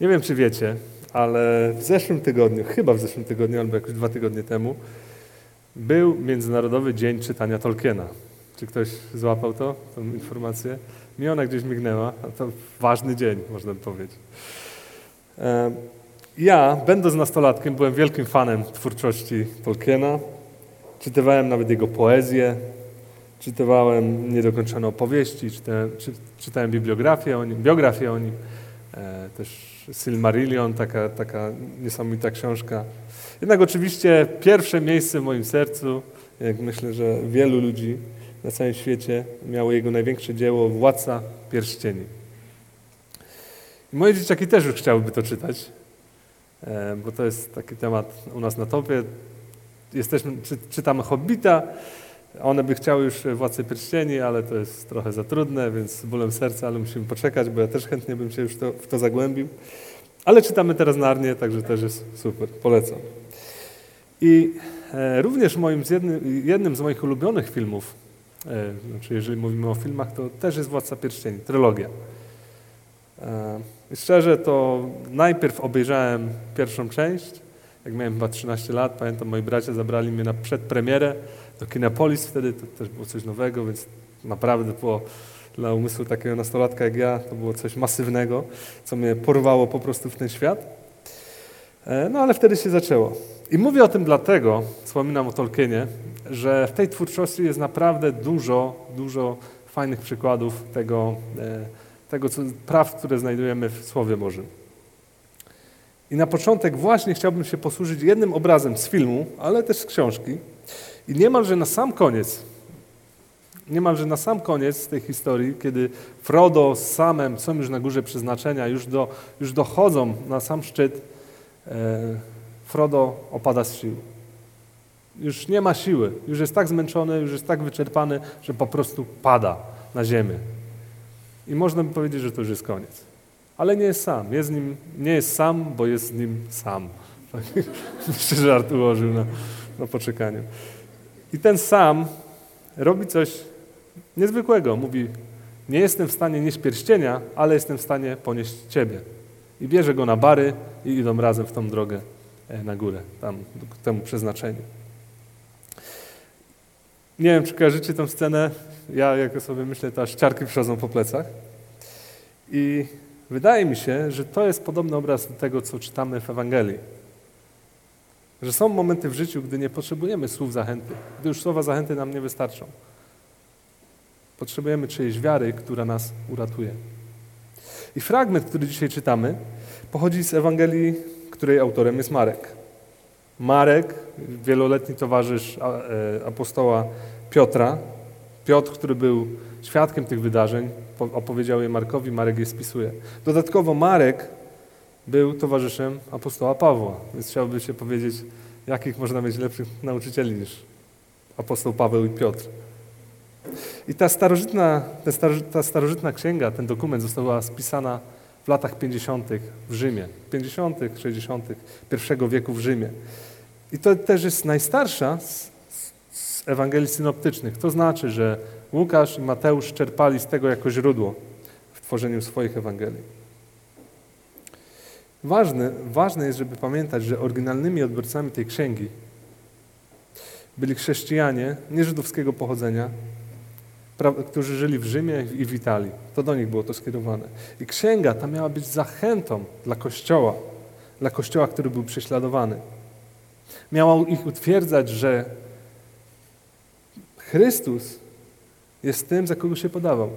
Nie wiem, czy wiecie, ale w zeszłym tygodniu, chyba w zeszłym tygodniu, albo jakoś dwa tygodnie temu, był Międzynarodowy Dzień Czytania Tolkiena. Czy ktoś złapał to, tą informację? Mi ona gdzieś mignęła, a to ważny dzień, można by powiedzieć. E, ja, będąc nastolatkiem, byłem wielkim fanem twórczości Tolkiena. Czytywałem nawet jego poezję, czytywałem niedokończone opowieści, czytałem, czy, czytałem bibliografię o nim, biografię o nim, e, też Silmarillion, taka, taka niesamowita książka. Jednak oczywiście pierwsze miejsce w moim sercu, jak myślę, że wielu ludzi na całym świecie miało jego największe dzieło Władca Pierścieni. I moje dzieciaki też już chciałyby to czytać, e, bo to jest taki temat u nas na topie. Jesteśmy, czy, czytamy Hobbita, one by chciały już Władcę Pierścieni, ale to jest trochę za trudne, więc z bólem serca, ale musimy poczekać, bo ja też chętnie bym się już to, w to zagłębił. Ale czytamy teraz Narnię, także też jest super, polecam. I e, również moim z jednym, jednym z moich ulubionych filmów, e, znaczy jeżeli mówimy o filmach, to też jest Władca Pierścieni, trylogia. E, I szczerze to najpierw obejrzałem pierwszą część, jak miałem chyba 13 lat, pamiętam moi bracia zabrali mnie na przedpremierę do Kinepolis, wtedy to też było coś nowego, więc naprawdę było dla umysłu takiego nastolatka jak ja, to było coś masywnego, co mnie porwało po prostu w ten świat. E, no ale wtedy się zaczęło. I mówię o tym dlatego, wspominam o Tolkienie, że w tej twórczości jest naprawdę dużo, dużo fajnych przykładów tego, e, tego co, praw, które znajdujemy w Słowie Bożym. I na początek właśnie chciałbym się posłużyć jednym obrazem z filmu, ale też z książki. I niemalże na sam koniec, niemalże na sam koniec tej historii, kiedy Frodo z Samem są już na górze przeznaczenia, już, do, już dochodzą na sam szczyt, e, Frodo opada z sił. Już nie ma siły, już jest tak zmęczony, już jest tak wyczerpany, że po prostu pada na ziemię. I można by powiedzieć, że to już jest koniec. Ale nie jest sam. Jest nim, nie jest sam, bo jest z nim sam. Myślę, że żart ułożył na, na poczekaniu. I ten sam robi coś niezwykłego. Mówi, nie jestem w stanie nieść pierścienia, ale jestem w stanie ponieść Ciebie. I bierze go na bary i idą razem w tą drogę e, na górę, tam temu przeznaczeniu. Nie wiem, czy kojarzycie tę scenę. Ja, jak sobie myślę, to aż ciarki przychodzą po plecach. I wydaje mi się, że to jest podobny obraz do tego, co czytamy w Ewangelii. Że są momenty w życiu, gdy nie potrzebujemy słów zachęty, gdy już słowa zachęty nam nie wystarczą. Potrzebujemy czyjejś wiary, która nas uratuje. I fragment, który dzisiaj czytamy, pochodzi z Ewangelii, której autorem jest Marek. Marek, wieloletni towarzysz e, apostoła Piotra. Piotr, który był świadkiem tych wydarzeń, opowiedział je Markowi, Marek je spisuje. Dodatkowo Marek był towarzyszem apostoła Pawła, więc chciałby się powiedzieć, jakich można mieć lepszych nauczycieli niż apostoł Paweł i Piotr. I ta starożytna, ta starożytna księga, ten dokument została spisana w latach 50. w Rzymie, 50., 60. I wieku w Rzymie. I to też jest najstarsza z, z Ewangelii synoptycznych. To znaczy, że Łukasz i Mateusz czerpali z tego jako źródło w tworzeniu swoich Ewangelii. Ważne, ważne jest, żeby pamiętać, że oryginalnymi odbiorcami tej księgi byli chrześcijanie nieżydowskiego pochodzenia, którzy żyli w Rzymie i w Italii. To do nich było to skierowane. I księga ta miała być zachętą dla Kościoła, dla Kościoła, który był prześladowany. Miała ich utwierdzać, że Chrystus jest tym, za kogo się podawał.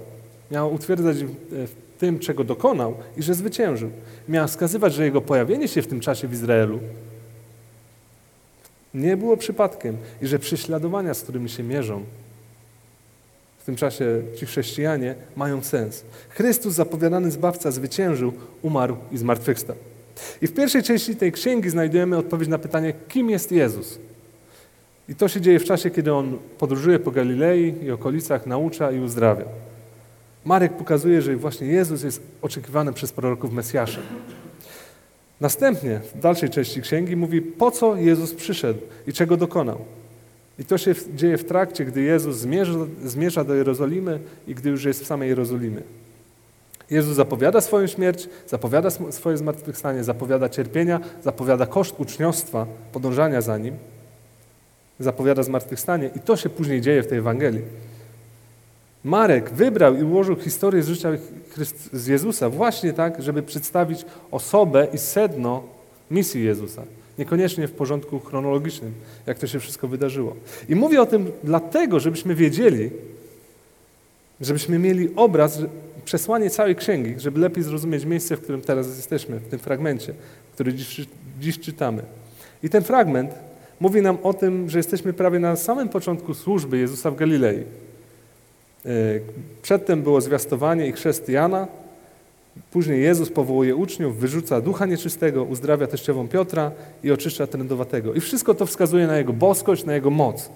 Miała utwierdzać w tym, czego dokonał i że zwyciężył. Miała wskazywać, że jego pojawienie się w tym czasie w Izraelu nie było przypadkiem i że prześladowania, z którymi się mierzą, tym czasie ci chrześcijanie mają sens. Chrystus, zapowiadany Zbawca, zwyciężył, umarł i zmartwychwstał. I w pierwszej części tej księgi znajdujemy odpowiedź na pytanie, kim jest Jezus. I to się dzieje w czasie, kiedy On podróżuje po Galilei i okolicach, naucza i uzdrawia. Marek pokazuje, że właśnie Jezus jest oczekiwany przez proroków Mesjaszem. Następnie w dalszej części księgi mówi, po co Jezus przyszedł i czego dokonał. I to się dzieje w trakcie, gdy Jezus zmierza, zmierza do Jerozolimy i gdy już jest w samej Jerozolimie. Jezus zapowiada swoją śmierć, zapowiada swoje zmartwychwstanie, zapowiada cierpienia, zapowiada koszt uczniostwa, podążania za Nim, zapowiada zmartwychwstanie i to się później dzieje w tej Ewangelii. Marek wybrał i ułożył historię z życia z Jezusa właśnie tak, żeby przedstawić osobę i sedno misji Jezusa. Niekoniecznie w porządku chronologicznym, jak to się wszystko wydarzyło. I mówię o tym dlatego, żebyśmy wiedzieli, żebyśmy mieli obraz, przesłanie całej księgi, żeby lepiej zrozumieć miejsce, w którym teraz jesteśmy, w tym fragmencie, który dziś, dziś czytamy. I ten fragment mówi nam o tym, że jesteśmy prawie na samym początku służby Jezusa w Galilei. E, przedtem było zwiastowanie i chrzest Jana, później Jezus powołuje uczniów, wyrzuca ducha nieczystego, uzdrawia teściową Piotra i oczyszcza trędowatego. I wszystko to wskazuje na Jego boskość, na Jego moc.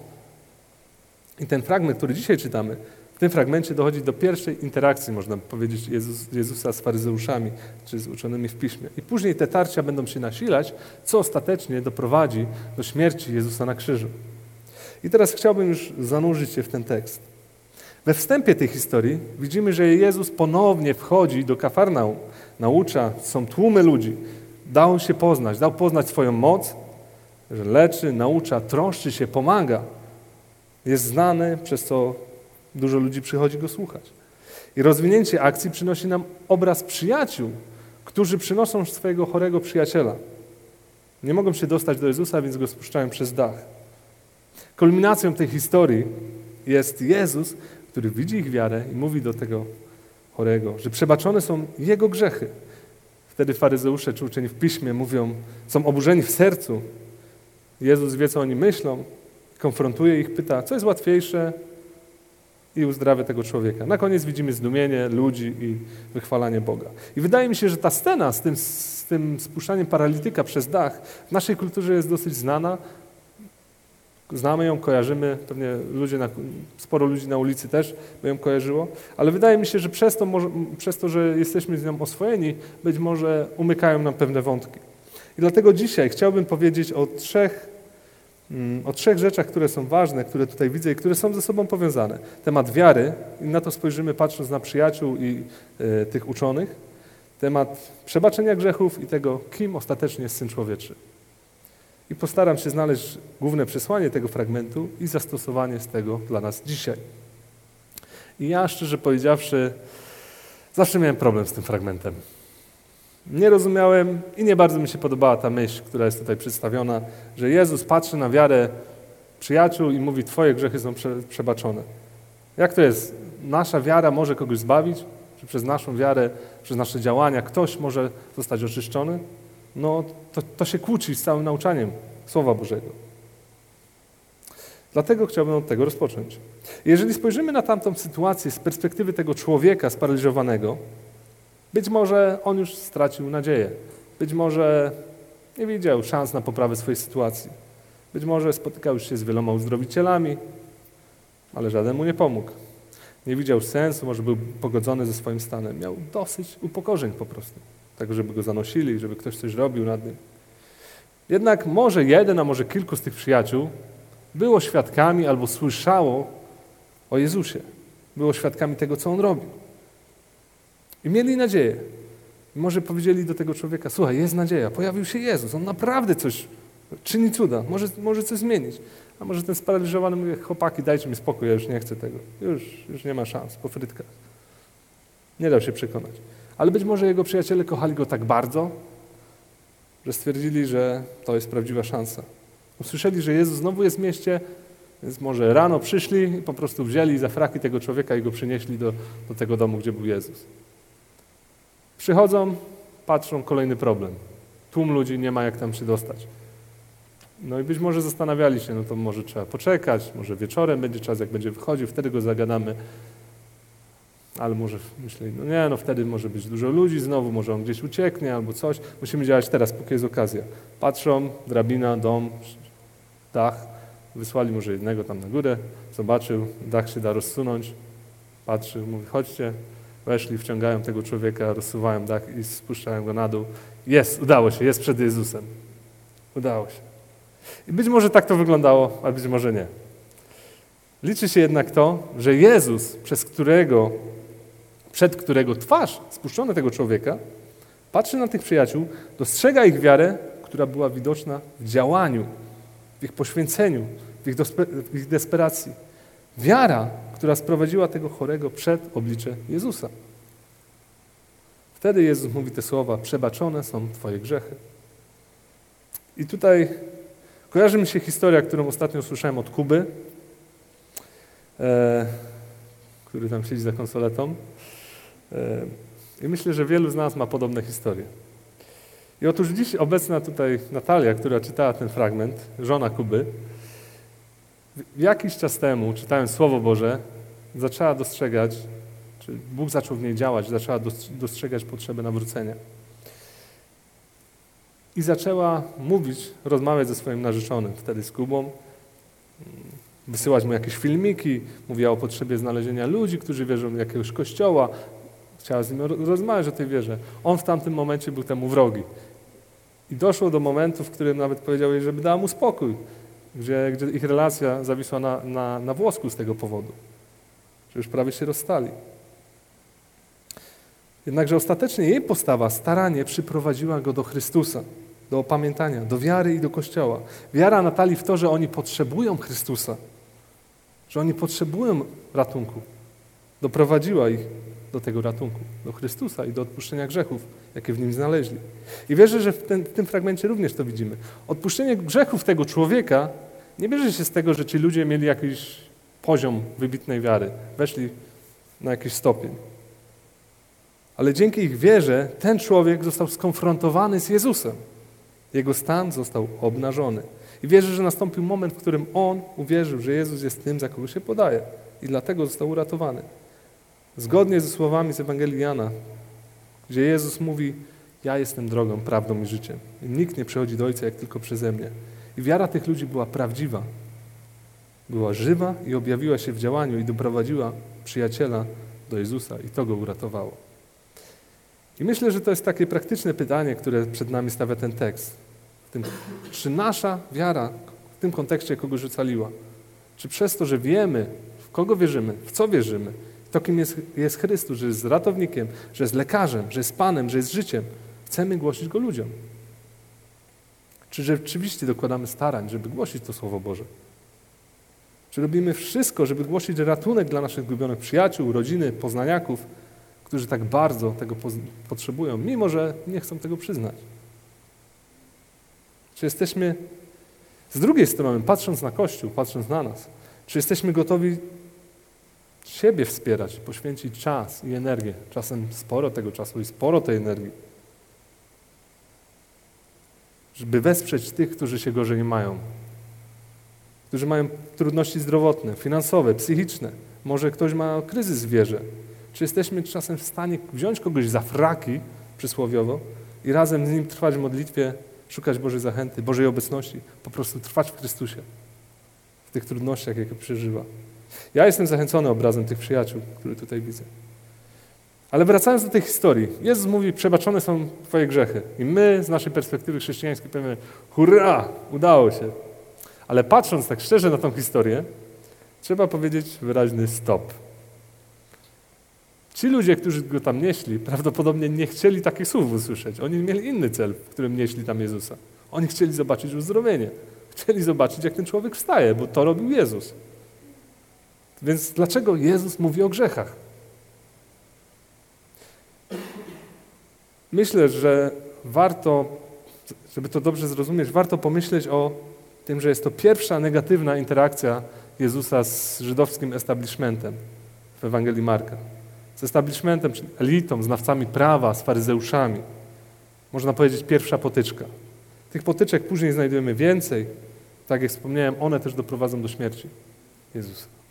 I ten fragment, który dzisiaj czytamy, w tym fragmencie dochodzi do pierwszej interakcji, można powiedzieć, Jezus, Jezusa z faryzeuszami, czy z uczonymi w Piśmie. I później te tarcia będą się nasilać, co ostatecznie doprowadzi do śmierci Jezusa na krzyżu. I teraz chciałbym już zanurzyć się w ten tekst. We wstępie tej historii widzimy, że Jezus ponownie wchodzi do Kafarnaum, naucza, są tłumy ludzi. Dał się poznać, dał poznać swoją moc, że leczy, naucza, troszczy się, pomaga. Jest znany, przez co dużo ludzi przychodzi go słuchać. I rozwinięcie akcji przynosi nam obraz przyjaciół, którzy przynoszą swojego chorego przyjaciela. Nie mogą się dostać do Jezusa, więc go spuszczają przez dach. Kulminacją tej historii jest Jezus, który widzi ich wiarę i mówi do tego chorego, że przebaczone są jego grzechy. Wtedy faryzeusze czy uczeni w piśmie mówią, są oburzeni w sercu. Jezus wie, co oni myślą, konfrontuje ich, pyta, co jest łatwiejsze i uzdrawia tego człowieka. Na koniec widzimy zdumienie ludzi i wychwalanie Boga. I wydaje mi się, że ta scena z tym, z tym spuszczaniem paralityka przez dach w naszej kulturze jest dosyć znana, Znamy ją, kojarzymy, pewnie ludzie na, sporo ludzi na ulicy też by ją kojarzyło, ale wydaje mi się, że przez to, może, przez to, że jesteśmy z nią oswojeni, być może umykają nam pewne wątki. I dlatego dzisiaj chciałbym powiedzieć o trzech, mm, o trzech rzeczach, które są ważne, które tutaj widzę i które są ze sobą powiązane. Temat wiary, i na to spojrzymy patrząc na przyjaciół i y, tych uczonych. Temat przebaczenia grzechów i tego, kim ostatecznie jest Syn Człowieczy. I postaram się znaleźć główne przesłanie tego fragmentu i zastosowanie z tego dla nas dzisiaj. I ja, szczerze powiedziawszy, zawsze miałem problem z tym fragmentem. Nie rozumiałem i nie bardzo mi się podobała ta myśl, która jest tutaj przedstawiona, że Jezus patrzy na wiarę przyjaciół i mówi: Twoje grzechy są przebaczone. Jak to jest? Nasza wiara może kogoś zbawić? Czy przez naszą wiarę, przez nasze działania ktoś może zostać oczyszczony? No to, to się kłóci z całym nauczaniem Słowa Bożego. Dlatego chciałbym od tego rozpocząć. Jeżeli spojrzymy na tamtą sytuację z perspektywy tego człowieka sparaliżowanego, być może on już stracił nadzieję. Być może nie widział szans na poprawę swojej sytuacji. Być może spotykał się z wieloma uzdrowicielami, ale żaden mu nie pomógł. Nie widział sensu, może był pogodzony ze swoim stanem. Miał dosyć upokorzeń po prostu tak żeby go zanosili, żeby ktoś coś robił nad nim. Jednak może jeden, a może kilku z tych przyjaciół było świadkami albo słyszało o Jezusie. Było świadkami tego, co On robił. I mieli nadzieję. Może powiedzieli do tego człowieka, słuchaj, jest nadzieja, pojawił się Jezus, On naprawdę coś czyni cuda, może, może coś zmienić. A może ten sparaliżowany mówi, chłopaki, dajcie mi spokój, ja już nie chcę tego. Już, już nie ma szans, po frytkach. Nie dał się przekonać. Ale być może jego przyjaciele kochali go tak bardzo, że stwierdzili, że to jest prawdziwa szansa. Usłyszeli, że Jezus znowu jest w mieście, więc może rano przyszli i po prostu wzięli za fraki tego człowieka i go przynieśli do, do tego domu, gdzie był Jezus. Przychodzą, patrzą, kolejny problem. Tłum ludzi nie ma jak tam się dostać. No i być może zastanawiali się, no to może trzeba poczekać, może wieczorem będzie czas, jak będzie wychodził, wtedy go zagadamy. Ale może myśleli, no nie, no wtedy może być dużo ludzi znowu, może on gdzieś ucieknie albo coś. Musimy działać teraz, póki jest okazja. Patrzą, drabina, dom, dach. Wysłali może jednego tam na górę, zobaczył, dach się da rozsunąć. Patrzył, mówi, chodźcie. Weszli, wciągają tego człowieka, rozsuwają dach i spuszczają go na dół. Jest, udało się, jest przed Jezusem. Udało się. I być może tak to wyglądało, a być może nie. Liczy się jednak to, że Jezus, przez którego przed którego twarz spuszczone tego człowieka, patrzy na tych przyjaciół, dostrzega ich wiarę, która była widoczna w działaniu, w ich poświęceniu, w ich, w ich desperacji. Wiara, która sprowadziła tego chorego przed oblicze Jezusa. Wtedy Jezus mówi te słowa: Przebaczone są Twoje grzechy. I tutaj kojarzy mi się historia, którą ostatnio słyszałem od Kuby, e, który tam siedzi za konsoletą. I myślę, że wielu z nas ma podobne historie. I otóż dziś obecna tutaj Natalia, która czytała ten fragment, żona Kuby, jakiś czas temu, czytając Słowo Boże, zaczęła dostrzegać, czy Bóg zaczął w niej działać, zaczęła dostrzegać potrzebę nawrócenia. I zaczęła mówić, rozmawiać ze swoim narzeczonym, wtedy z Kubą, wysyłać mu jakieś filmiki, mówiła o potrzebie znalezienia ludzi, którzy wierzą w jakiegoś kościoła, chciała z nim rozmawiać o tej wierze. On w tamtym momencie był temu wrogi. I doszło do momentu, w którym nawet powiedział jej, żeby dała mu spokój, gdzie, gdzie ich relacja zawisła na, na, na włosku z tego powodu, że już prawie się rozstali. Jednakże ostatecznie jej postawa, staranie przyprowadziła go do Chrystusa, do opamiętania, do wiary i do Kościoła. Wiara Natalii w to, że oni potrzebują Chrystusa, że oni potrzebują ratunku, doprowadziła ich do tego ratunku, do Chrystusa i do odpuszczenia grzechów, jakie w nim znaleźli. I wierzę, że w, ten, w tym fragmencie również to widzimy. Odpuszczenie grzechów tego człowieka nie bierze się z tego, że ci ludzie mieli jakiś poziom wybitnej wiary, weszli na jakiś stopień. Ale dzięki ich wierze ten człowiek został skonfrontowany z Jezusem. Jego stan został obnażony. I wierzę, że nastąpił moment, w którym on uwierzył, że Jezus jest tym, za kogo się podaje. I dlatego został uratowany. Zgodnie ze słowami z Ewangelii Jana, gdzie Jezus mówi, ja jestem drogą, prawdą i życiem. I nikt nie przychodzi do Ojca jak tylko przeze mnie. I wiara tych ludzi była prawdziwa. Była żywa i objawiła się w działaniu i doprowadziła przyjaciela do Jezusa i to go uratowało. I myślę, że to jest takie praktyczne pytanie, które przed nami stawia ten tekst. Tym, czy nasza wiara w tym kontekście kogoś ocaliła? Czy przez to, że wiemy, w kogo wierzymy, w co wierzymy, to kim jest, jest Chrystus, że jest ratownikiem, że jest lekarzem, że jest Panem, że jest życiem, chcemy głosić Go ludziom? Czy rzeczywiście dokładamy starań, żeby głosić to Słowo Boże? Czy robimy wszystko, żeby głosić ratunek dla naszych gubionych przyjaciół, rodziny, poznaniaków, którzy tak bardzo tego potrzebują, mimo że nie chcą tego przyznać? Czy jesteśmy z drugiej strony, patrząc na Kościół, patrząc na nas, czy jesteśmy gotowi siebie wspierać, poświęcić czas i energię, czasem sporo tego czasu i sporo tej energii, żeby wesprzeć tych, którzy się gorzej mają, którzy mają trudności zdrowotne, finansowe, psychiczne. Może ktoś ma kryzys w wierze. Czy jesteśmy czasem w stanie wziąć kogoś za fraki, przysłowiowo, i razem z nim trwać w modlitwie, szukać Bożej zachęty, Bożej obecności, po prostu trwać w Chrystusie, w tych trudnościach, jakie przeżywa. Ja jestem zachęcony obrazem tych przyjaciół, które tutaj widzę. Ale wracając do tej historii, Jezus mówi, przebaczone są Twoje grzechy. I my z naszej perspektywy chrześcijańskiej powiemy, hurra, udało się. Ale patrząc tak szczerze na tą historię, trzeba powiedzieć wyraźny stop. Ci ludzie, którzy go tam nieśli, prawdopodobnie nie chcieli takich słów usłyszeć. Oni mieli inny cel, w którym nieśli tam Jezusa. Oni chcieli zobaczyć uzdrowienie. Chcieli zobaczyć, jak ten człowiek wstaje, bo to robił Jezus. Więc dlaczego Jezus mówi o grzechach? Myślę, że warto, żeby to dobrze zrozumieć, warto pomyśleć o tym, że jest to pierwsza negatywna interakcja Jezusa z żydowskim establishmentem w Ewangelii Marka. Z establishmentem, czyli elitą, znawcami prawa, z faryzeuszami. Można powiedzieć pierwsza potyczka. Tych potyczek później znajdujemy więcej. Tak jak wspomniałem, one też doprowadzą do śmierci Jezusa.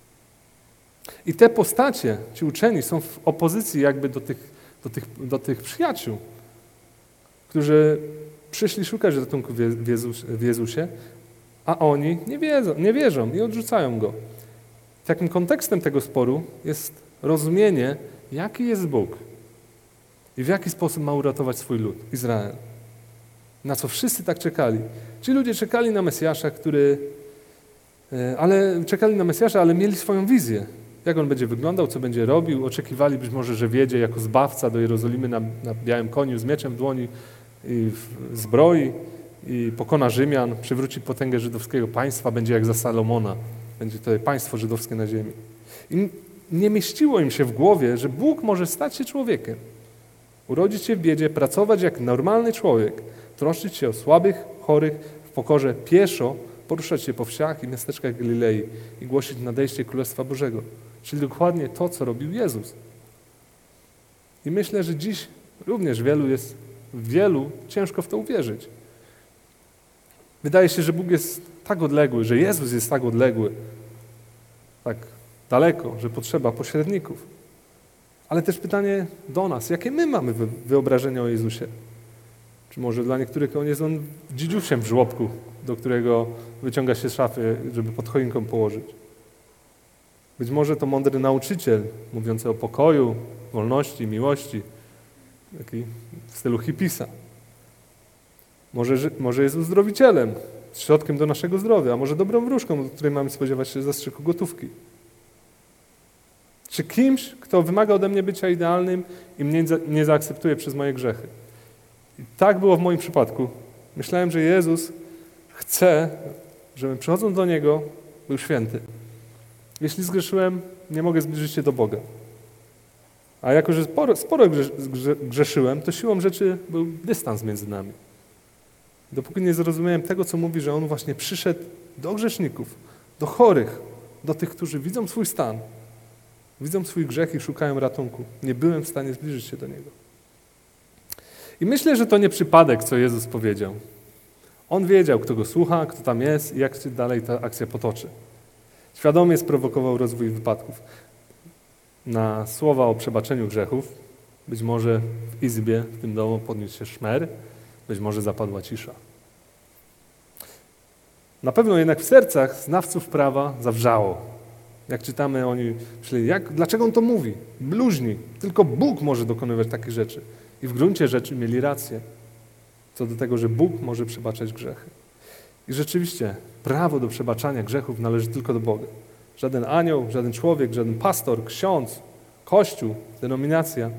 I te postacie, ci uczeni, są w opozycji jakby do tych, do tych, do tych przyjaciół, którzy przyszli szukać ratunku w, Jezus, w Jezusie, a oni nie, wiedzą, nie wierzą i odrzucają Go. Takim kontekstem tego sporu jest rozumienie, jaki jest Bóg i w jaki sposób ma uratować swój lud, Izrael. Na co wszyscy tak czekali. Ci ludzie czekali na Mesjasza, który, e, ale czekali na Mesjasza, ale mieli swoją wizję. Jak on będzie wyglądał, co będzie robił. Oczekiwali być może, że wiedzie jako zbawca do Jerozolimy na, na białym koniu z mieczem w dłoni i w zbroi i pokona Rzymian, przywróci potęgę żydowskiego państwa, będzie jak za Salomona. Będzie to państwo żydowskie na ziemi. I nie mieściło im się w głowie, że Bóg może stać się człowiekiem. Urodzić się w biedzie, pracować jak normalny człowiek, troszczyć się o słabych, chorych, w pokorze pieszo, poruszać się po wsiach i miasteczkach Galilei i głosić nadejście Królestwa Bożego. Czyli dokładnie to, co robił Jezus. I myślę, że dziś również wielu jest, wielu ciężko w to uwierzyć. Wydaje się, że Bóg jest tak odległy, że Jezus jest tak odległy, tak daleko, że potrzeba pośredników. Ale też pytanie do nas, jakie my mamy wyobrażenie o Jezusie? Czy może dla niektórych on jest on dzidziusiem w żłobku, do którego wyciąga się szafy, żeby pod choinką położyć? Być może to mądry nauczyciel, mówiący o pokoju, wolności, miłości, taki w stylu hipisa. Może, może jest uzdrowicielem, środkiem do naszego zdrowia, a może dobrą wróżką, od której mamy spodziewać się zastrzyku gotówki. Czy kimś, kto wymaga ode mnie bycia idealnym i mnie nie zaakceptuje przez moje grzechy. I tak było w moim przypadku. Myślałem, że Jezus chce, żebym przychodząc do Niego był święty. Jeśli zgrzeszyłem, nie mogę zbliżyć się do Boga. A jako, że sporo, sporo grzeszyłem, to siłą rzeczy był dystans między nami. Dopóki nie zrozumiałem tego, co mówi, że On właśnie przyszedł do grzeszników, do chorych, do tych, którzy widzą swój stan, widzą swój grzech i szukają ratunku. Nie byłem w stanie zbliżyć się do Niego. I myślę, że to nie przypadek, co Jezus powiedział. On wiedział, kto go słucha, kto tam jest i jak się dalej ta akcja potoczy. Świadomie sprowokował rozwój wypadków. Na słowa o przebaczeniu grzechów, być może w izbie, w tym domu podniósł się szmer, być może zapadła cisza. Na pewno jednak w sercach znawców prawa zawrzało. Jak czytamy, oni myśleli, jak, dlaczego on to mówi? Bluźni. Tylko Bóg może dokonywać takich rzeczy. I w gruncie rzeczy mieli rację co do tego, że Bóg może przebaczać grzechy. I rzeczywiście prawo do przebaczania grzechów należy tylko do Boga. Żaden anioł, żaden człowiek, żaden pastor, ksiądz, kościół, denominacja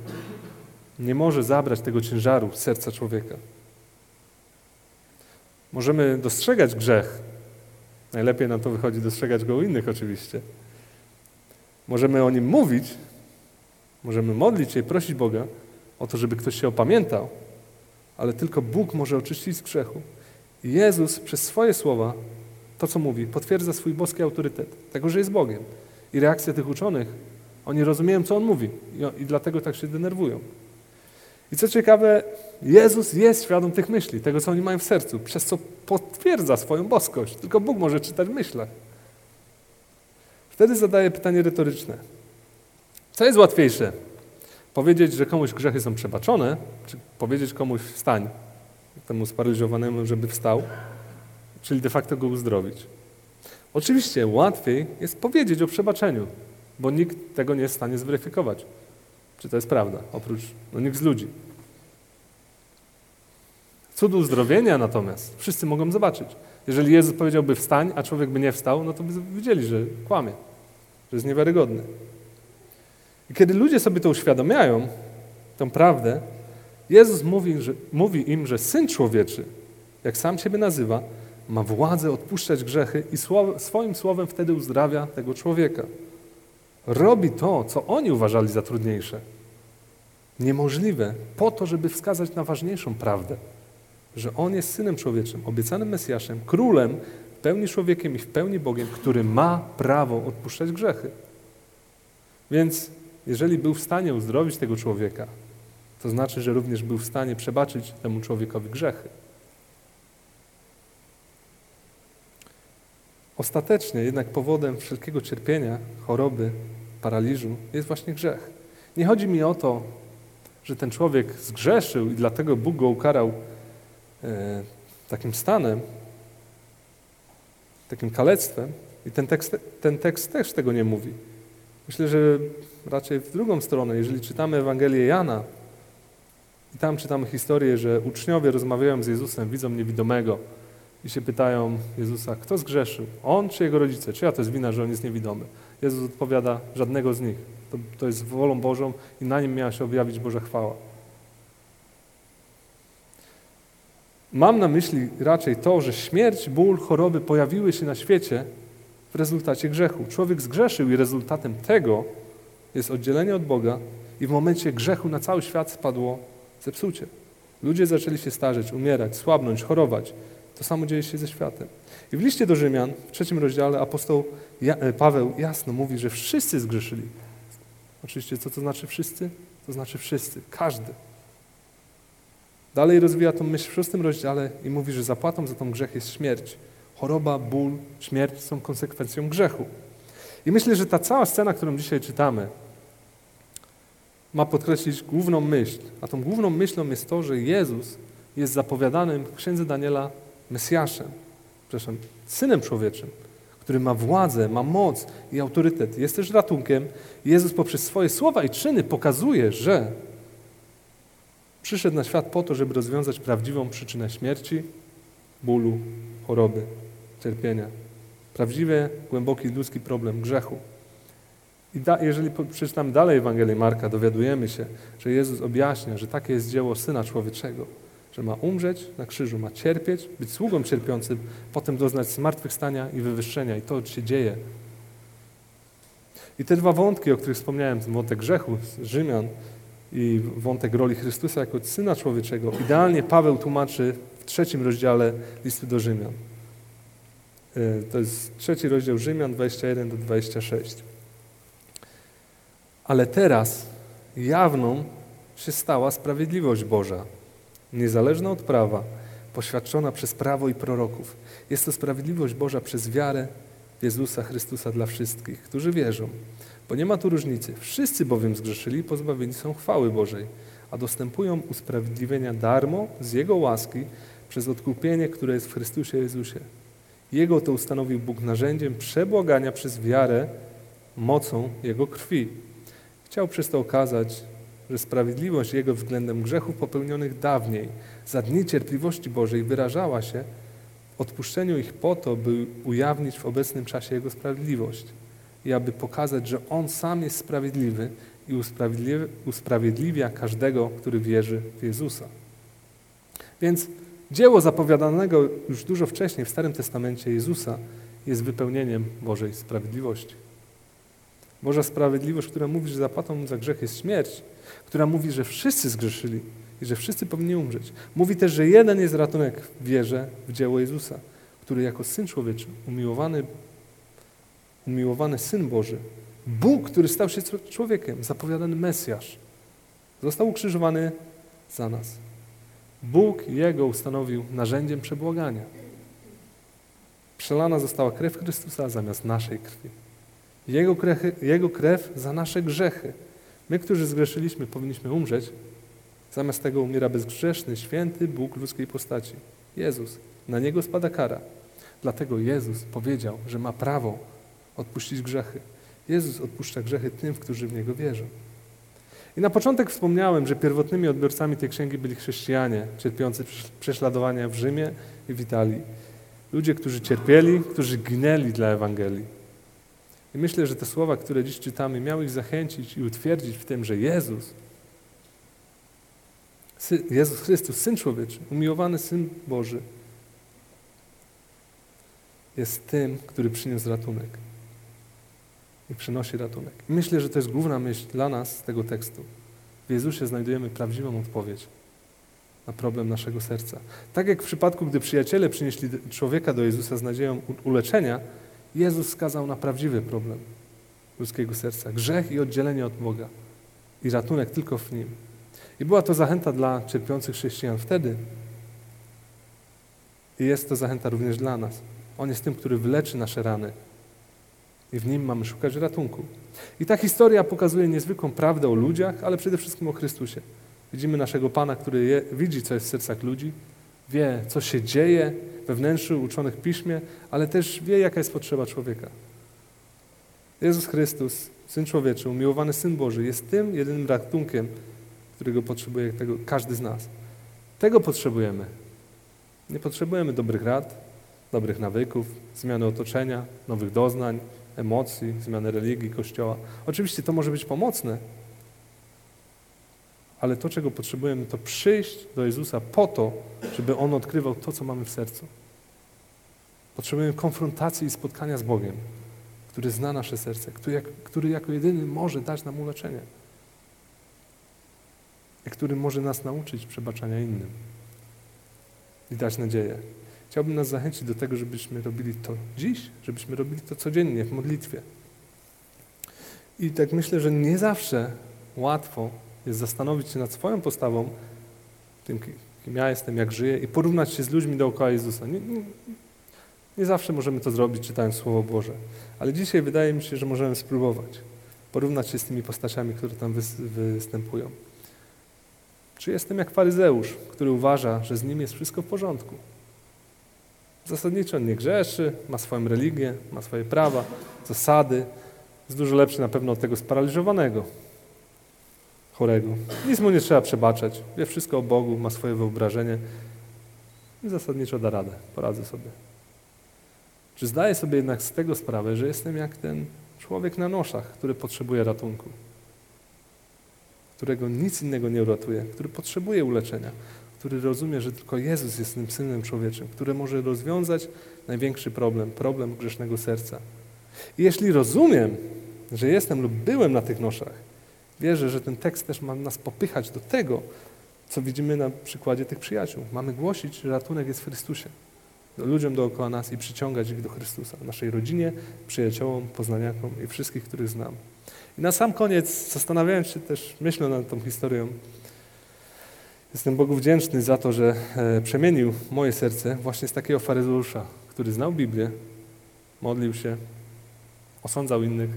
nie może zabrać tego ciężaru serca człowieka. Możemy dostrzegać grzech. Najlepiej nam to wychodzi dostrzegać go u innych oczywiście. Możemy o nim mówić, możemy modlić się i prosić Boga o to, żeby ktoś się opamiętał, ale tylko Bóg może oczyścić z grzechu. Jezus przez swoje słowa, to co mówi, potwierdza swój boski autorytet, tego, że jest Bogiem. I reakcja tych uczonych, oni rozumieją, co On mówi i, i dlatego tak się denerwują. I co ciekawe, Jezus jest świadom tych myśli, tego, co oni mają w sercu, przez co potwierdza swoją boskość. Tylko Bóg może czytać w myślach. Wtedy zadaję pytanie retoryczne. Co jest łatwiejsze? Powiedzieć, że komuś grzechy są przebaczone, czy powiedzieć komuś wstań, temu sparaliżowanemu, żeby wstał, czyli de facto go uzdrowić. Oczywiście łatwiej jest powiedzieć o przebaczeniu, bo nikt tego nie jest w stanie zweryfikować. Czy to jest prawda? Oprócz no, nikt z ludzi. Cud uzdrowienia natomiast wszyscy mogą zobaczyć. Jeżeli Jezus powiedziałby wstań, a człowiek by nie wstał, no to by widzieli, że kłamie, że jest niewiarygodny. I kiedy ludzie sobie to uświadamiają, tą prawdę, Jezus mówi, że, mówi im, że Syn Człowieczy, jak sam siebie nazywa, ma władzę odpuszczać grzechy i swoim słowem wtedy uzdrawia tego człowieka. Robi to, co oni uważali za trudniejsze. Niemożliwe, po to, żeby wskazać na ważniejszą prawdę – że On jest Synem Człowieczym, obiecanym Mesjaszem, Królem, w pełni człowiekiem i w pełni Bogiem, który ma prawo odpuszczać grzechy. Więc jeżeli był w stanie uzdrowić tego człowieka, to znaczy, że również był w stanie przebaczyć temu człowiekowi grzechy. Ostatecznie jednak powodem wszelkiego cierpienia, choroby, paraliżu jest właśnie grzech. Nie chodzi mi o to, że ten człowiek zgrzeszył i dlatego Bóg go ukarał E, takim stanem, takim kalectwem. I ten tekst, ten tekst też tego nie mówi. Myślę, że raczej w drugą stronę, jeżeli czytamy Ewangelię Jana i tam czytamy historię, że uczniowie rozmawiają z Jezusem, widzą niewidomego i się pytają Jezusa, kto zgrzeszył? On czy jego rodzice? Czyja to jest wina, że on jest niewidomy? Jezus odpowiada, żadnego z nich. To, to jest wolą Bożą i na nim miała się objawić Boża chwała. Mam na myśli raczej to, że śmierć, ból, choroby pojawiły się na świecie w rezultacie grzechu. Człowiek zgrzeszył i rezultatem tego jest oddzielenie od Boga i w momencie grzechu na cały świat spadło zepsucie. Ludzie zaczęli się starzeć, umierać, słabnąć, chorować. To samo dzieje się ze światem. I w liście do Rzymian, w trzecim rozdziale, apostoł e, Paweł jasno mówi, że wszyscy zgrzeszyli. Oczywiście, co to znaczy wszyscy? To znaczy wszyscy, każdy. Dalej rozwija tą myśl w szóstym rozdziale i mówi, że zapłatą za tą grzech jest śmierć. Choroba, ból, śmierć są konsekwencją grzechu. I myślę, że ta cała scena, którą dzisiaj czytamy, ma podkreślić główną myśl. A tą główną myślą jest to, że Jezus jest zapowiadanym w księdze Daniela Mesjaszem, przepraszam, synem człowieczym, który ma władzę, ma moc i autorytet. Jest też ratunkiem. Jezus poprzez swoje słowa i czyny pokazuje, że przyszedł na świat po to, żeby rozwiązać prawdziwą przyczynę śmierci, bólu, choroby, cierpienia. Prawdziwy, głęboki ludzki problem grzechu. I da, jeżeli przeczytamy dalej Ewangelię Marka, dowiadujemy się, że Jezus objaśnia, że takie jest dzieło Syna Człowieczego, że ma umrzeć na krzyżu, ma cierpieć, być sługą cierpiącym, potem doznać zmartwychwstania i wywyższenia. I to się dzieje. I te dwa wątki, o których wspomniałem, wątek grzechu z Rzymian i wątek roli Chrystusa jako Syna Człowieczego, idealnie Paweł tłumaczy w trzecim rozdziale listu do Rzymian. E, to jest trzeci rozdział Rzymian 21 do 26. Ale teraz jawną się stała sprawiedliwość Boża, niezależna od prawa, poświadczona przez prawo i proroków. Jest to sprawiedliwość Boża przez wiarę Jezusa Chrystusa dla wszystkich, którzy wierzą. Bo nie ma tu różnicy. Wszyscy bowiem zgrzeszyli i pozbawieni są chwały Bożej, a dostępują usprawiedliwienia darmo z Jego łaski przez odkupienie, które jest w Chrystusie Jezusie. Jego to ustanowił Bóg narzędziem przebłagania przez wiarę mocą Jego krwi. Chciał przez to okazać, że sprawiedliwość Jego względem grzechów popełnionych dawniej, za dni cierpliwości Bożej, wyrażała się w odpuszczeniu ich po to, by ujawnić w obecnym czasie Jego sprawiedliwość i aby pokazać, że On sam jest sprawiedliwy i usprawiedliwia, każdego, który wierzy w Jezusa. Więc dzieło zapowiadanego już dużo wcześniej w Starym Testamencie Jezusa jest wypełnieniem Bożej sprawiedliwości. Boża sprawiedliwość, która mówi, że zapłatą za grzech jest śmierć, która mówi, że wszyscy zgrzeszyli i że wszyscy powinni umrzeć. Mówi też, że jeden jest ratunek w wierze w dzieło Jezusa, który jako Syn Człowieczy, umiłowany, umiłowany Syn Boży, Bóg, który stał się człowiekiem, zapowiadany Mesjasz, został ukrzyżowany za nas. Bóg Jego ustanowił narzędziem przebłagania. Przelana została krew Chrystusa zamiast naszej krwi. Jego krew, Jego krew za nasze grzechy. My, którzy zgrzeszyliśmy, powinniśmy umrzeć. Zamiast tego umiera bezgrzeszny, święty Bóg ludzkiej postaci. Jezus. Na Niego spada kara. Dlatego Jezus powiedział, że ma prawo odpuścić grzechy. Jezus odpuszcza grzechy tym, którzy w Niego wierzą. I na początek wspomniałem, że pierwotnymi odbiorcami tej księgi byli chrześcijanie cierpiący prześladowania w Rzymie i w Italii. Ludzie, którzy cierpieli, którzy ginęli dla Ewangelii. I myślę, że te słowa, które dziś czytamy, miały ich zachęcić i utwierdzić w tym, że Jezus, Jezus Chrystus, Syn Człowieczy, umiłowany Syn Boży, jest tym, który przyniósł ratunek. I przynosi ratunek. I myślę, że to jest główna myśl dla nas z tego tekstu. W Jezusie znajdujemy prawdziwą odpowiedź na problem naszego serca. Tak jak w przypadku, gdy przyjaciele przynieśli człowieka do Jezusa z nadzieją uleczenia, Jezus skazał na prawdziwy problem ludzkiego serca. Grzech i oddzielenie od Boga. I ratunek tylko w Nim. I była to zachęta dla cierpiących chrześcijan wtedy. I jest to zachęta również dla nas. On jest tym, który wyleczy nasze rany. I w Nim mamy szukać ratunku. I ta historia pokazuje niezwykłą prawdę o ludziach, ale przede wszystkim o Chrystusie. Widzimy naszego Pana, który je, widzi, co jest w sercach ludzi, wie, co się dzieje we wnętrzu uczonych Piśmie, ale też wie, jaka jest potrzeba człowieka. Jezus Chrystus, Syn Człowieczy, umiłowany Syn Boży, jest tym jedynym ratunkiem, którego potrzebuje tego, każdy z nas. Tego potrzebujemy. Nie potrzebujemy dobrych rad, dobrych nawyków, zmiany otoczenia, nowych doznań, emocji, zmianę religii, kościoła. Oczywiście to może być pomocne, ale to, czego potrzebujemy, to przyjść do Jezusa po to, żeby On odkrywał to, co mamy w sercu. Potrzebujemy konfrontacji i spotkania z Bogiem, który zna nasze serce, który, który jako jedyny może dać nam uleczenie i który może nas nauczyć przebaczania innym i dać nadzieję. Chciałbym nas zachęcić do tego, żebyśmy robili to dziś, żebyśmy robili to codziennie w modlitwie. I tak myślę, że nie zawsze łatwo jest zastanowić się nad swoją postawą, tym, kim ja jestem, jak żyję i porównać się z ludźmi dookoła Jezusa. Nie, nie, nie zawsze możemy to zrobić, czytając Słowo Boże, ale dzisiaj wydaje mi się, że możemy spróbować porównać się z tymi postaciami, które tam występują. Czy jestem jak faryzeusz, który uważa, że z nim jest wszystko w porządku? Zasadniczo on nie grzeszy, ma swoją religię, ma swoje prawa, zasady. Jest dużo lepszy na pewno od tego sparaliżowanego, chorego. Nic mu nie trzeba przebaczać. Wie wszystko o Bogu, ma swoje wyobrażenie i zasadniczo da radę. Poradzę sobie. Czy zdaję sobie jednak z tego sprawę, że jestem jak ten człowiek na noszach, który potrzebuje ratunku? Którego nic innego nie uratuje, który potrzebuje uleczenia, który rozumie, że tylko Jezus jest tym Synem Człowieczym, który może rozwiązać największy problem, problem grzesznego serca. I jeśli rozumiem, że jestem lub byłem na tych noszach, wierzę, że ten tekst też ma nas popychać do tego, co widzimy na przykładzie tych przyjaciół. Mamy głosić, że ratunek jest w Chrystusie. Ludziom dookoła nas i przyciągać ich do Chrystusa. Naszej rodzinie, przyjaciołom, poznaniakom i wszystkich, których znam. I na sam koniec, zastanawiając się też, myślę nad tą historią, Jestem Bogu wdzięczny za to, że e, przemienił moje serce właśnie z takiego faryzeusza, który znał Biblię, modlił się, osądzał innych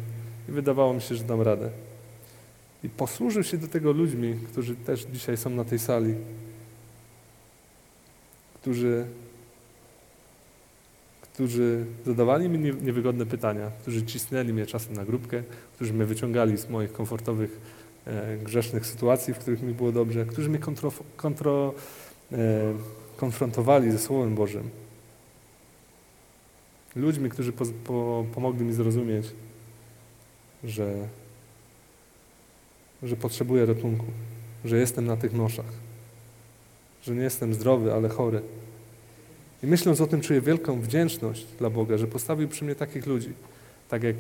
i wydawało mi się, że dam radę. I posłużył się do tego ludźmi, którzy też dzisiaj są na tej sali, którzy, którzy zadawali mi niewygodne pytania, którzy cisnęli mnie czasem na grupkę, którzy mnie wyciągali z moich komfortowych E, grzesznych sytuacji, w których mi było dobrze, którzy mnie kontro, kontro, e, konfrontowali ze Słowem Bożym. Ludźmi, którzy po, po, pomogli mi zrozumieć, że, że potrzebuję ratunku, że jestem na tych noszach, że nie jestem zdrowy, ale chory. I myśląc o tym, czuję wielką wdzięczność dla Boga, że postawił przy mnie takich ludzi, tak jak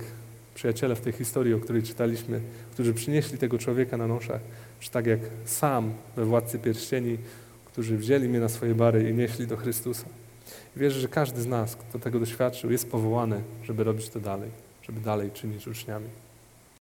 przyjaciele w tej historii, o której czytaliśmy, którzy przynieśli tego człowieka na noszach, czy tak jak sam we Władcy Pierścieni, którzy wzięli mnie na swoje bary i nieśli do Chrystusa. I wierzę, że każdy z nas, kto tego doświadczył, jest powołany, żeby robić to dalej, żeby dalej czynić uczniami.